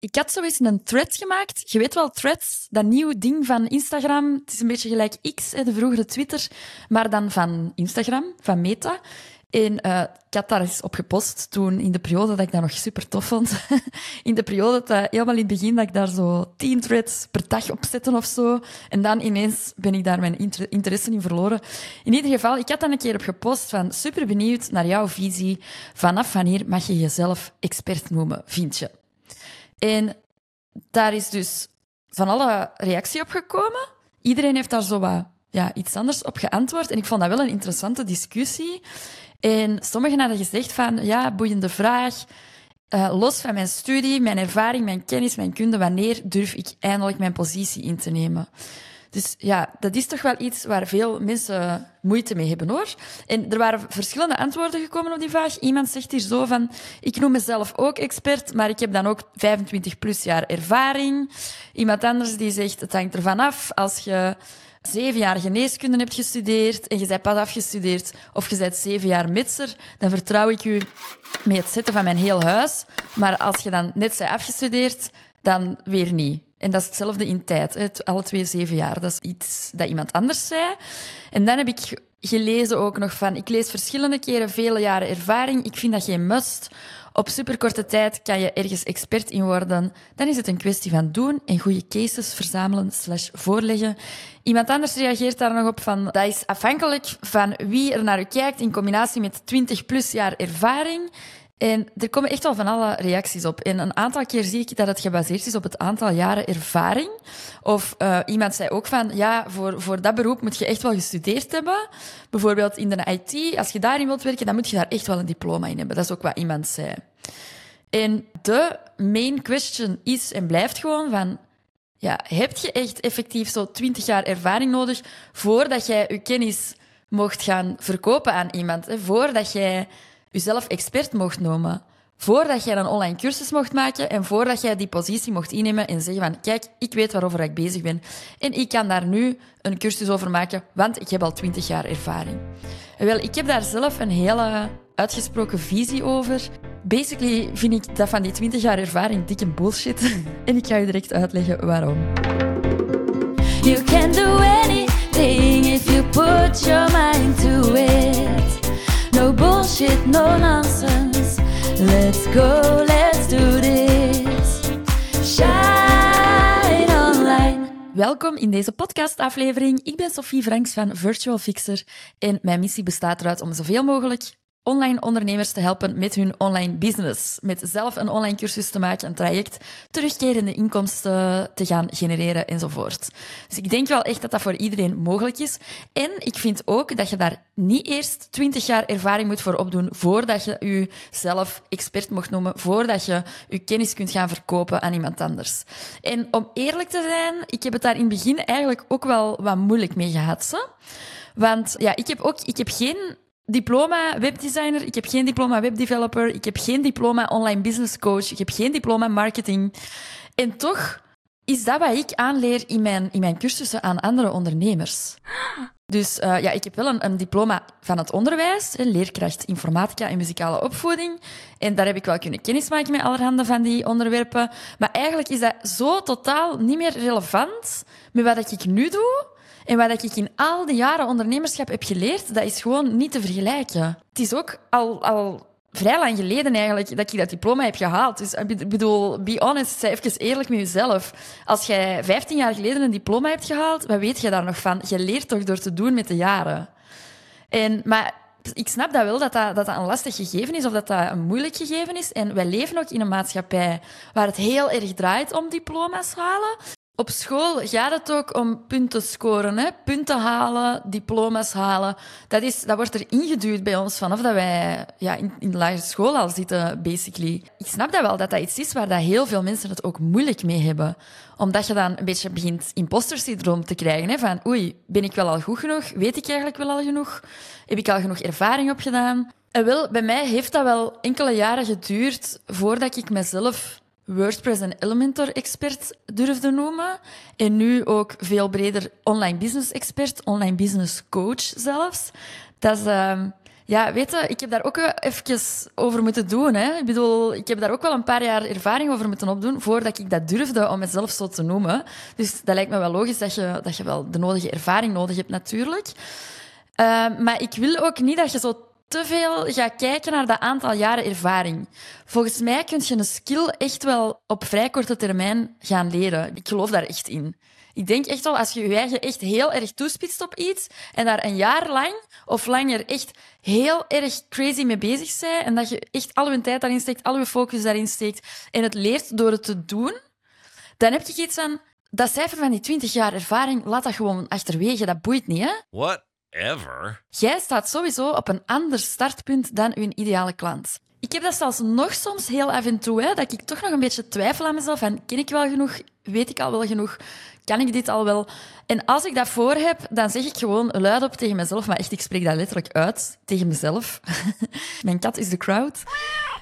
Ik had zo eens een thread gemaakt. Je weet wel, threads, dat nieuwe ding van Instagram. Het is een beetje gelijk X, de vroegere Twitter, maar dan van Instagram, van Meta. En uh, ik had daar eens op gepost toen in de periode dat ik dat nog super tof vond. in de periode dat helemaal in het begin dat ik daar zo tien threads per dag op zette of zo. En dan ineens ben ik daar mijn interesse in verloren. In ieder geval, ik had dan een keer op gepost van super benieuwd naar jouw visie. Vanaf wanneer mag je jezelf expert noemen, vind je? En daar is dus van alle reactie op gekomen. Iedereen heeft daar zo wat ja, iets anders op geantwoord. En ik vond dat wel een interessante discussie. En sommigen hadden gezegd van, ja, boeiende vraag. Uh, los van mijn studie, mijn ervaring, mijn kennis, mijn kunde, wanneer durf ik eindelijk mijn positie in te nemen? Dus ja, dat is toch wel iets waar veel mensen moeite mee hebben hoor. En er waren verschillende antwoorden gekomen op die vraag. Iemand zegt hier zo van, ik noem mezelf ook expert, maar ik heb dan ook 25 plus jaar ervaring. Iemand anders die zegt, het hangt ervan af. Als je zeven jaar geneeskunde hebt gestudeerd en je bent pas afgestudeerd of je bent zeven jaar mitser, dan vertrouw ik u met het zetten van mijn heel huis. Maar als je dan net bent afgestudeerd, dan weer niet. En dat is hetzelfde in tijd. Hè. Alle twee zeven jaar. Dat is iets dat iemand anders zei. En dan heb ik gelezen ook nog van... Ik lees verschillende keren vele jaren ervaring. Ik vind dat geen must. Op superkorte tijd kan je ergens expert in worden. Dan is het een kwestie van doen en goede cases verzamelen voorleggen. Iemand anders reageert daar nog op van... Dat is afhankelijk van wie er naar u kijkt in combinatie met 20 plus jaar ervaring. En er komen echt wel van alle reacties op. En een aantal keer zie ik dat het gebaseerd is op het aantal jaren ervaring. Of uh, iemand zei ook van, ja, voor, voor dat beroep moet je echt wel gestudeerd hebben. Bijvoorbeeld in de IT, als je daarin wilt werken, dan moet je daar echt wel een diploma in hebben. Dat is ook wat iemand zei. En de main question is en blijft gewoon van, ja, heb je echt effectief zo 20 jaar ervaring nodig voordat jij je kennis mocht gaan verkopen aan iemand? Hè? Voordat jij jezelf expert mocht noemen. Voordat jij een online cursus mocht maken en voordat jij die positie mocht innemen en zeggen van kijk, ik weet waarover ik bezig ben en ik kan daar nu een cursus over maken, want ik heb al twintig jaar ervaring. wel, ik heb daar zelf een hele uitgesproken visie over. Basically vind ik dat van die 20 jaar ervaring dikke bullshit. en ik ga je direct uitleggen waarom. You can do anything if you put your mind to it. No bullshit, no nonsense. Let's go, let's do this. Shine online. Welkom in deze podcastaflevering. Ik ben Sophie Franks van Virtual Fixer en mijn missie bestaat eruit om zoveel mogelijk online ondernemers te helpen met hun online business. Met zelf een online cursus te maken, een traject, terugkerende inkomsten te gaan genereren enzovoort. Dus ik denk wel echt dat dat voor iedereen mogelijk is. En ik vind ook dat je daar niet eerst 20 jaar ervaring moet voor opdoen voordat je jezelf expert mocht noemen, voordat je je kennis kunt gaan verkopen aan iemand anders. En om eerlijk te zijn, ik heb het daar in het begin eigenlijk ook wel wat moeilijk mee gehad. Want ja, ik heb ook ik heb geen diploma webdesigner, ik heb geen diploma webdeveloper, ik heb geen diploma online business coach, ik heb geen diploma marketing. En toch is dat wat ik aanleer in mijn, in mijn cursussen aan andere ondernemers. Dus uh, ja, ik heb wel een, een, diploma van het onderwijs, leerkracht informatica en muzikale opvoeding. En daar heb ik wel kunnen kennismaken met allerhande van die onderwerpen. Maar eigenlijk is dat zo totaal niet meer relevant met wat ik nu doe. En wat ik in al die jaren ondernemerschap heb geleerd, dat is gewoon niet te vergelijken. Het is ook al, al vrij lang geleden eigenlijk dat ik dat diploma heb gehaald. Dus ik bedoel, be honest, zeg even eerlijk met jezelf. Als jij 15 jaar geleden een diploma hebt gehaald, wat weet je daar nog van? Je leert toch door te doen met de jaren. En, maar ik snap dat wel, dat dat, dat dat een lastig gegeven is of dat dat een moeilijk gegeven is. En wij leven ook in een maatschappij waar het heel erg draait om diploma's halen. Op school gaat het ook om punten scoren, hè? punten halen, diploma's halen. Dat, is, dat wordt er ingeduwd bij ons vanaf dat wij ja, in, de lagere school al zitten, basically. Ik snap dat wel, dat dat iets is waar dat heel veel mensen het ook moeilijk mee hebben. Omdat je dan een beetje begint imposter syndroom te krijgen. Hè? Van, oei, ben ik wel al goed genoeg? Weet ik eigenlijk wel al genoeg? Heb ik al genoeg ervaring opgedaan? En wel, bij mij heeft dat wel enkele jaren geduurd voordat ik mezelf WordPress en Elementor expert durfde noemen. En nu ook veel breder online business expert, online business coach zelfs. Dat is, uh, Ja, weet je, ik heb daar ook even over moeten doen. Hè. Ik bedoel, ik heb daar ook wel een paar jaar ervaring over moeten opdoen voordat ik dat durfde om mezelf zo te noemen. Dus dat lijkt me wel logisch dat je, dat je wel de nodige ervaring nodig hebt, natuurlijk. Uh, maar ik wil ook niet dat je zo te veel gaat kijken naar dat aantal jaren ervaring. Volgens mij kun je een skill echt wel op vrij korte termijn gaan leren. Ik geloof daar echt in. Ik denk echt wel, als je je eigen echt heel erg toespitst op iets en daar een jaar lang of langer echt heel erg crazy mee bezig bent en dat je echt al je tijd daarin steekt, al je focus daarin steekt en het leert door het te doen, dan heb je iets aan dat cijfer van die 20 jaar ervaring, laat dat gewoon achterwege. Dat boeit niet, hè? Whatever. Jij staat sowieso op een ander startpunt dan uw ideale klant. Ik heb dat zelfs nog soms heel af en toe, hè, dat ik toch nog een beetje twijfel aan mezelf. Van, ken ik wel genoeg? Weet ik al wel genoeg? Kan ik dit al wel? En als ik dat voor heb, dan zeg ik gewoon luidop tegen mezelf, maar echt, ik spreek dat letterlijk uit tegen mezelf. Mijn kat is de crowd.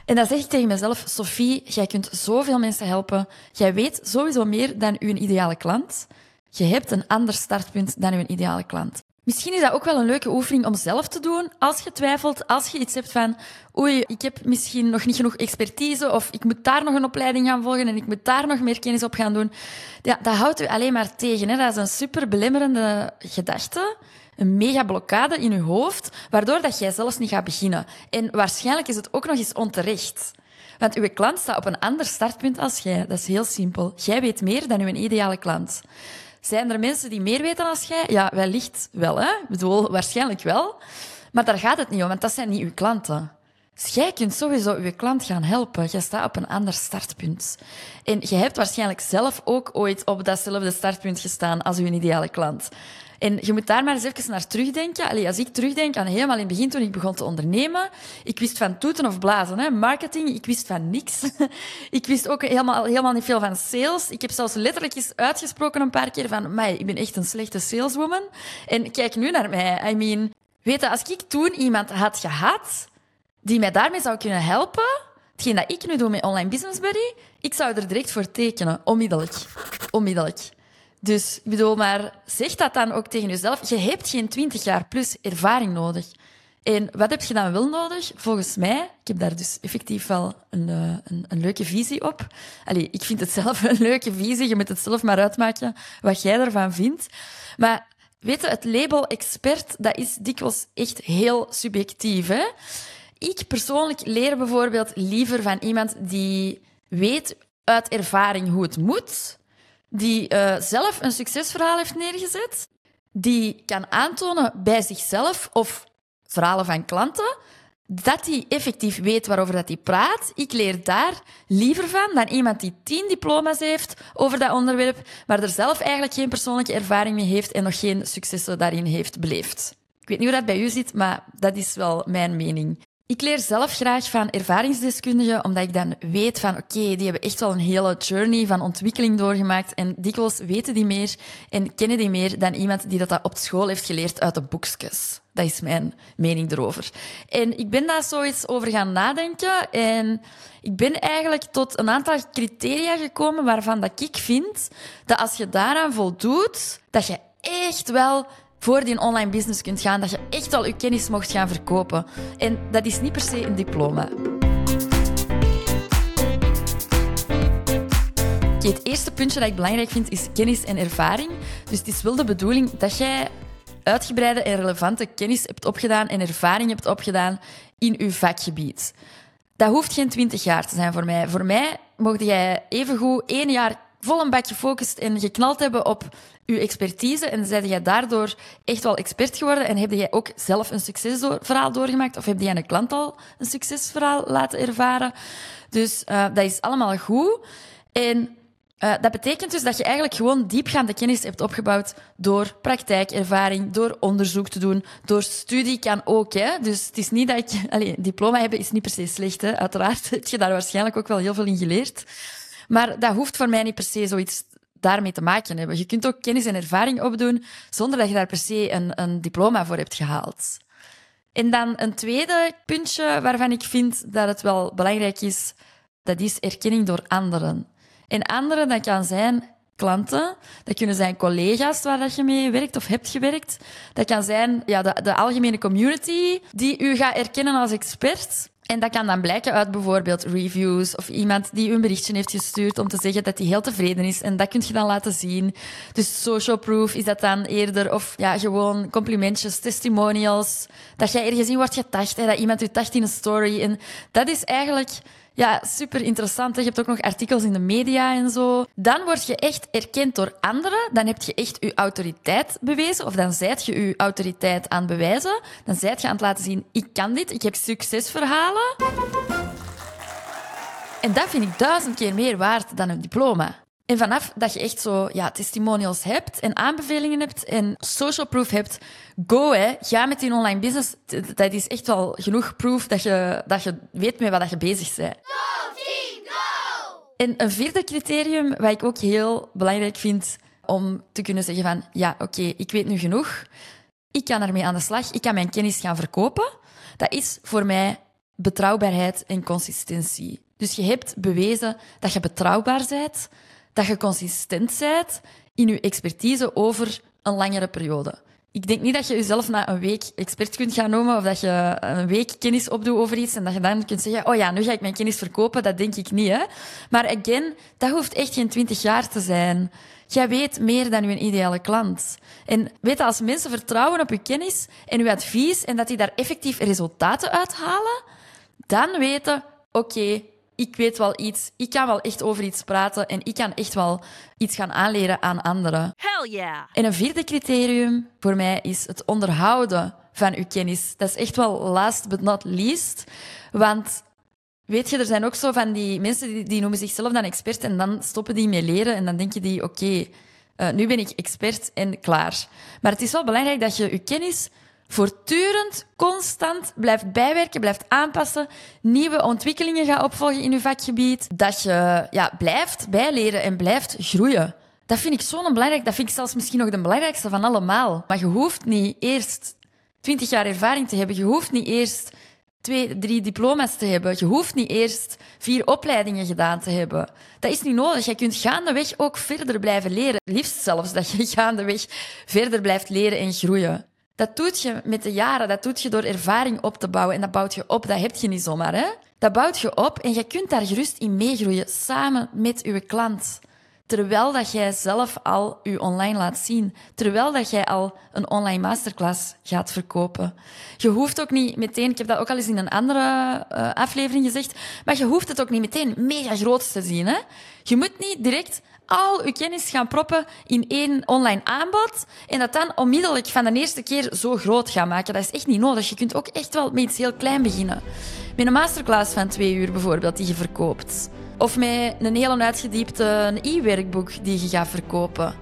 En dan zeg ik tegen mezelf, Sophie, jij kunt zoveel mensen helpen. Jij weet sowieso meer dan uw ideale klant. Je hebt een ander startpunt dan uw ideale klant. Misschien is dat ook wel een leuke oefening om zelf te doen. Als je twijfelt, als je iets hebt van oei, ik heb misschien nog niet genoeg expertise of ik moet daar nog een opleiding gaan volgen en ik moet daar nog meer kennis op gaan doen. Ja, dat houdt u alleen maar tegen. Hè? Dat is een super belemmerende gedachte, een mega blokkade in je hoofd, waardoor dat jij zelfs niet gaat beginnen. En waarschijnlijk is het ook nog eens onterecht. Want uw klant staat op een ander startpunt als jij. Dat is heel simpel. Jij weet meer dan uw ideale klant. Zijn er mensen die meer weten als jij? Ja, wellicht wel, hè? Ik bedoel, waarschijnlijk wel. Maar daar gaat het niet om, want dat zijn niet uw klanten. Dus jij kunt sowieso uw klant gaan helpen. Je staat op een ander startpunt. En je hebt waarschijnlijk zelf ook ooit op datzelfde startpunt gestaan als uw ideale klant. En je moet daar maar eens even naar terugdenken. Allee, als ik terugdenk aan helemaal in het begin toen ik begon te ondernemen, ik wist van toeten of blazen. Hè. Marketing, ik wist van niks. ik wist ook helemaal, helemaal niet veel van sales. Ik heb zelfs letterlijk eens uitgesproken een paar keer van, mij, ik ben echt een slechte saleswoman. En kijk nu naar mij. I mean, weet je, als ik toen iemand had gehad die mij daarmee zou kunnen helpen, hetgeen dat ik nu doe met Online Business Buddy, ik zou er direct voor tekenen, onmiddellijk. Onmiddellijk. Dus ik bedoel, maar zeg dat dan ook tegen jezelf. Je hebt geen 20 jaar plus ervaring nodig. En wat heb je dan wel nodig? Volgens mij, ik heb daar dus effectief wel een, eh, een, een, leuke visie op. Allee, ik vind het zelf een leuke visie. Je moet het zelf maar uitmaken wat jij ervan vindt. Maar weet het label expert, dat is dikwijls echt heel subjectief. Hè? Ik persoonlijk leer bijvoorbeeld liever van iemand die weet uit ervaring hoe het moet, die uh, zelf een succesverhaal heeft neergezet, die kan aantonen bij zichzelf of verhalen van klanten dat hij effectief weet waarover dat hij praat. Ik leer daar liever van dan iemand die tien diploma's heeft over dat onderwerp, maar er zelf eigenlijk geen persoonlijke ervaring mee heeft en nog geen successen daarin heeft beleefd. Ik weet niet hoe dat bij u zit, maar dat is wel mijn mening. Ik leer zelf graag van ervaringsdeskundigen, omdat ik dan weet van oké, die hebben echt wel een hele journey van ontwikkeling doorgemaakt en dikwijls weten die meer en kennen die meer dan iemand die dat, op school heeft geleerd uit de boekjes. Dat is mijn mening erover. En ik ben daar zoiets over gaan nadenken en ik ben eigenlijk tot een aantal criteria gekomen waarvan dat ik vind dat als je daaraan voldoet, dat je echt wel voor die online business kunt gaan, dat je echt al je kennis mocht gaan verkopen. En dat is niet per se een diploma. het eerste puntje dat ik belangrijk vind is kennis en ervaring. Dus het is wel de bedoeling dat jij uitgebreide en relevante kennis hebt opgedaan en ervaring hebt opgedaan in je vakgebied. Dat hoeft geen twintig jaar te zijn voor mij. Voor mij mocht jij evengoed één jaar vol een bak gefocust en geknald hebben op je expertise en zijn jij daardoor echt wel expert geworden en heb jij ook zelf een succesverhaal doorgemaakt of heb jij een klant al een succesverhaal laten ervaren. Dus uh, dat is allemaal goed. En uh, dat betekent dus dat je eigenlijk gewoon diepgaande kennis hebt opgebouwd door praktijkervaring, door onderzoek te doen, door studie kan ook. Hè? Dus het is niet dat ik... Allez, diploma hebben is niet per se slecht, hè? uiteraard. Heb je daar waarschijnlijk ook wel heel veel in geleerd. Maar dat hoeft voor mij niet per se zoiets daarmee te maken hebben. Je kunt ook kennis en ervaring opdoen zonder dat je daar per se een, een diploma voor hebt gehaald. En dan een tweede puntje waarvan ik vind dat het wel belangrijk is, dat is erkenning door anderen. En anderen, dat kan zijn klanten. Dat kunnen zijn collega's waar dat je mee werkt of hebt gewerkt. Dat kan zijn ja, de, de algemene community die u gaat erkennen als expert. En dat kan dan blijken uit bijvoorbeeld reviews of iemand die u een berichtje heeft gestuurd om te zeggen dat hij heel tevreden is. En dat kun je dan laten zien. Dus social proof is dat dan eerder. Of ja, gewoon complimentjes, testimonials. Dat jij ergens in wordt getacht, hè, dat iemand u tacht in een story. En dat is eigenlijk ja, super interessant. Je hebt ook nog artikels in de media en zo. Dan word je echt erkend door anderen. Dan heb je echt je autoriteit bewezen. Of dan zijt je je autoriteit aan het bewijzen. Dan zijt je aan het laten zien, ik kan dit. Ik heb succesverhalen. En dat vind ik duizend keer meer waard dan een diploma. En vanaf dat je echt zo ja, testimonials hebt en aanbevelingen hebt en social proof hebt, go hè. Ga met die online business. Dat is echt wel genoeg proof dat je, dat je weet met wat je bezig bent. Go, team, go! En een vierde criterium, wat ik ook heel belangrijk vind om te kunnen zeggen van, ja, oké, ik weet nu genoeg. Ik kan ermee aan de slag. Ik kan mijn kennis gaan verkopen. Dat is voor mij betrouwbaarheid en consistentie. Dus je hebt bewezen dat je betrouwbaar bent dat je consistent bent in je expertise over een langere periode. Ik denk niet dat je jezelf na een week expert kunt gaan noemen of dat je een week kennis opdoet over iets en dat je dan kunt zeggen, oh ja, nu ga ik mijn kennis verkopen. Dat denk ik niet, hè. Maar again, dat hoeft echt geen twintig jaar te zijn. Jij weet meer dan je ideale klant. En weet als mensen vertrouwen op je kennis en je advies en dat die daar effectief resultaten uithalen, dan weten, oké, ik weet wel iets, ik kan wel echt over iets praten en ik kan echt wel iets gaan aanleren aan anderen. Hell yeah! En een vierde criterium voor mij is het onderhouden van uw kennis. Dat is echt wel last but not least. Want weet je, er zijn ook zo van die mensen die, die noemen zichzelf dan expert en dan stoppen die mee leren en dan denken die, oké, eh, nu ben ik expert en klaar. Maar het is wel belangrijk dat je je kennis voortdurend, constant blijft bijwerken, blijft aanpassen, nieuwe ontwikkelingen gaat opvolgen in je vakgebied, dat je ja, blijft bijleren en blijft groeien. Dat vind ik zo'n belangrijk, dat vind ik zelfs misschien nog de belangrijkste van allemaal. Maar je hoeft niet eerst 20 jaar ervaring te hebben, je hoeft niet eerst twee, drie diploma's te hebben, je hoeft niet eerst vier opleidingen gedaan te hebben. Dat is niet nodig. Je kunt gaandeweg ook verder blijven leren. Liefst zelfs dat je gaandeweg verder blijft leren en groeien. Dat doet je met de jaren, dat doet je door ervaring op te bouwen. En dat bouwt je op, dat heb je niet zomaar. Hè? Dat bouwt je op en je kunt daar gerust in meegroeien, samen met je klant. Terwijl dat jij zelf al je online laat zien. Terwijl dat jij al een online masterclass gaat verkopen. Je hoeft ook niet meteen, ik heb dat ook al eens in een andere uh, aflevering gezegd, maar je hoeft het ook niet meteen mega groot te zien. Hè? Je moet niet direct al uw kennis gaan proppen in één online aanbod en dat dan onmiddellijk van de eerste keer zo groot gaan maken. Dat is echt niet nodig. Je kunt ook echt wel met iets heel klein beginnen. Met een masterclass van twee uur bijvoorbeeld, die je verkoopt. Of met een hele uitgediepte e-werkboek die je gaat verkopen.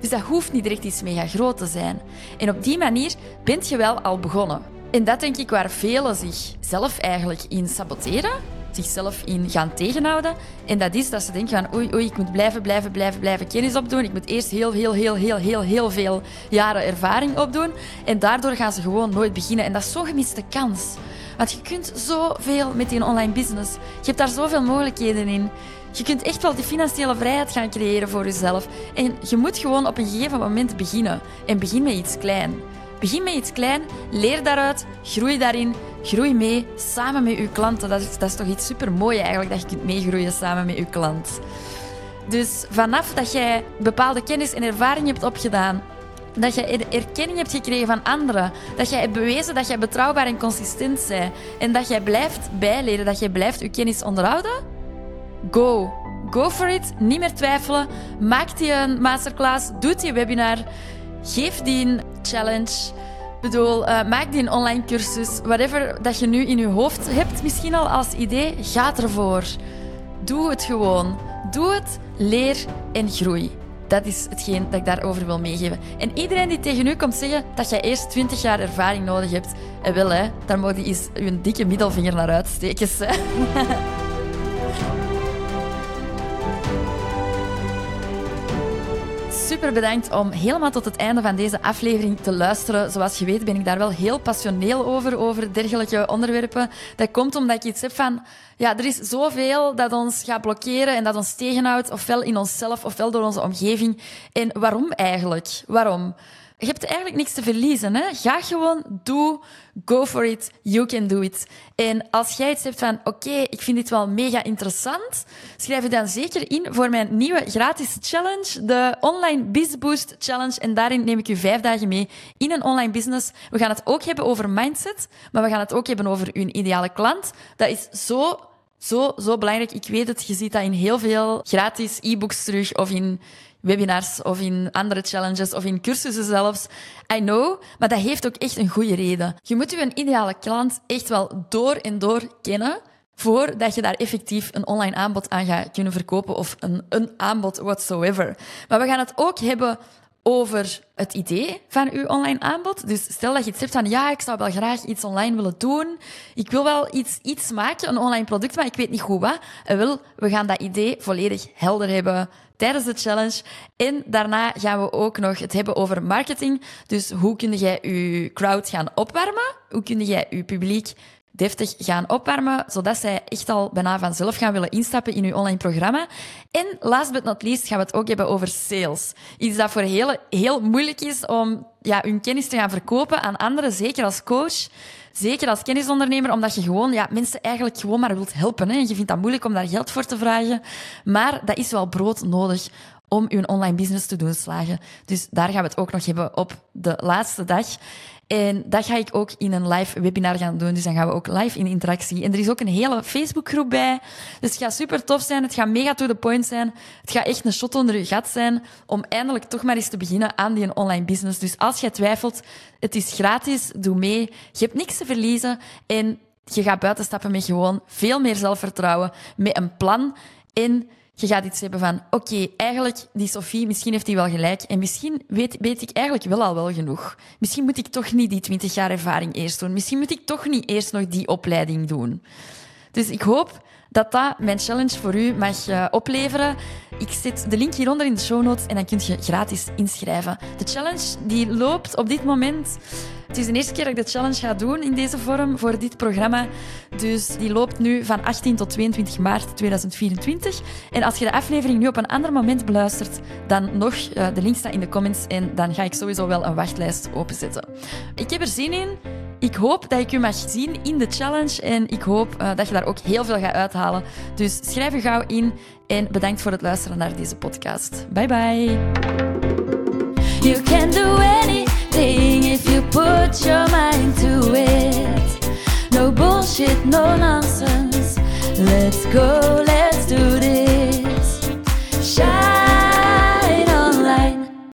Dus dat hoeft niet direct iets mega groot te zijn. En op die manier bent je wel al begonnen. En dat denk ik waar velen zich zelf eigenlijk in saboteren zichzelf in gaan tegenhouden. En dat is dat ze denken van oei, oei, ik moet blijven, blijven, blijven, blijven kennis opdoen. Ik moet eerst heel, heel, heel, heel, heel, heel veel jaren ervaring opdoen. En daardoor gaan ze gewoon nooit beginnen. En dat is zo'n gemiste kans. Want je kunt zoveel met die online business. Je hebt daar zoveel mogelijkheden in. Je kunt echt wel die financiële vrijheid gaan creëren voor jezelf. En je moet gewoon op een gegeven moment beginnen. En begin met iets klein. Begin met iets klein, leer daaruit, groei daarin, groei mee samen met uw klanten. Dat is, dat is toch iets super moois eigenlijk, dat je kunt meegroeien samen met uw klant. Dus vanaf dat jij bepaalde kennis en ervaring hebt opgedaan, dat je erkenning hebt gekregen van anderen, dat jij hebt bewezen dat jij betrouwbaar en consistent bent en dat jij blijft bijleren, dat jij blijft je kennis onderhouden, go. Go for it, niet meer twijfelen. Maak die een masterclass, doe die webinar, geef die challenge. Ik bedoel, uh, maak die een online cursus. Whatever dat je nu in je hoofd hebt, misschien al als idee, ga ervoor. Doe het gewoon. Doe het, leer en groei. Dat is hetgeen dat ik daarover wil meegeven. En iedereen die tegen u komt zeggen dat je eerst 20 jaar ervaring nodig hebt, en wel, hè, daar moet je eens een dikke middelvinger naar uitsteken. super bedankt om helemaal tot het einde van deze aflevering te luisteren. Zoals je weet ben ik daar wel heel passioneel over, over dergelijke onderwerpen. Dat komt omdat ik iets heb van, ja, er is zoveel dat ons gaat blokkeren en dat ons tegenhoudt, ofwel in onszelf, ofwel door onze omgeving. En waarom eigenlijk? Waarom? Je hebt eigenlijk niks te verliezen. Hè? Ga gewoon, doe, go for it, you can do it. En als jij iets hebt van, oké, ik vind dit wel mega interessant, schrijf je dan zeker in voor mijn nieuwe gratis challenge, de Online Biz Boost Challenge. En daarin neem ik u vijf dagen mee in een online business. We gaan het ook hebben over mindset, maar we gaan het ook hebben over uw ideale klant. Dat is zo zo, zo belangrijk. Ik weet het, je ziet dat in heel veel gratis e-books terug of in webinars of in andere challenges of in cursussen zelfs. I know, maar dat heeft ook echt een goede reden. Je moet je een ideale klant echt wel door en door kennen voordat je daar effectief een online aanbod aan gaat kunnen verkopen of een, een aanbod whatsoever. Maar we gaan het ook hebben over het idee van uw online aanbod. Dus stel dat je iets hebt van, ja, ik zou wel graag iets online willen doen. Ik wil wel iets, iets maken, een online product, maar ik weet niet goed wat. Wel, we gaan dat idee volledig helder hebben tijdens de challenge. En daarna gaan we ook nog het hebben over marketing. Dus hoe kun jij je crowd gaan opwarmen? Hoe kun jij je publiek deftig gaan opwarmen, zodat zij echt al bijna vanzelf gaan willen instappen in uw online programma. En last but not least gaan we het ook hebben over sales. Iets dat voor heel, heel moeilijk is om ja, hun kennis te gaan verkopen aan anderen, zeker als coach. Zeker als kennisondernemer, omdat je gewoon ja, mensen eigenlijk gewoon maar wilt helpen. Hè. En je vindt dat moeilijk om daar geld voor te vragen. Maar dat is wel brood nodig om je online business te doen slagen. Dus daar gaan we het ook nog hebben op de laatste dag. En dat ga ik ook in een live webinar gaan doen. Dus dan gaan we ook live in interactie. En er is ook een hele Facebookgroep bij. Dus het gaat super tof zijn. Het gaat mega to the point zijn. Het gaat echt een shot onder je gat zijn om eindelijk toch maar eens te beginnen aan die online business. Dus als jij twijfelt, het is gratis. Doe mee. Je hebt niks te verliezen. En je gaat buitenstappen met gewoon veel meer zelfvertrouwen, met een plan. En je gaat iets hebben van, oké, eigenlijk, die Sophie, misschien heeft hij wel gelijk. En misschien weet, weet ik eigenlijk wel al wel genoeg. Misschien moet ik toch niet die 20 jaar ervaring eerst doen. Misschien moet ik toch niet eerst nog die opleiding doen. Dus ik hoop dat dat mijn challenge voor u mag uh, opleveren. Ik zet de link hieronder in de show notes en dan kun je gratis inschrijven. De challenge die loopt op dit moment. Het is de eerste keer dat ik de challenge ga doen in deze vorm voor dit programma. Dus die loopt nu van 18 tot 22 maart 2024. En als je de aflevering nu op een ander moment beluistert, dan nog, uh, de link staat in de comments en dan ga ik sowieso wel een wachtlijst openzetten. Ik heb er zin in. Ik hoop dat ik u mag zien in de challenge en ik hoop uh, dat je daar ook heel veel gaat uithalen. Dus schrijf je gauw in en bedankt voor het luisteren naar deze podcast. Bye bye. You can do anything if you put your mind to it. No bullshit, no nonsense. Let's go, let's do this.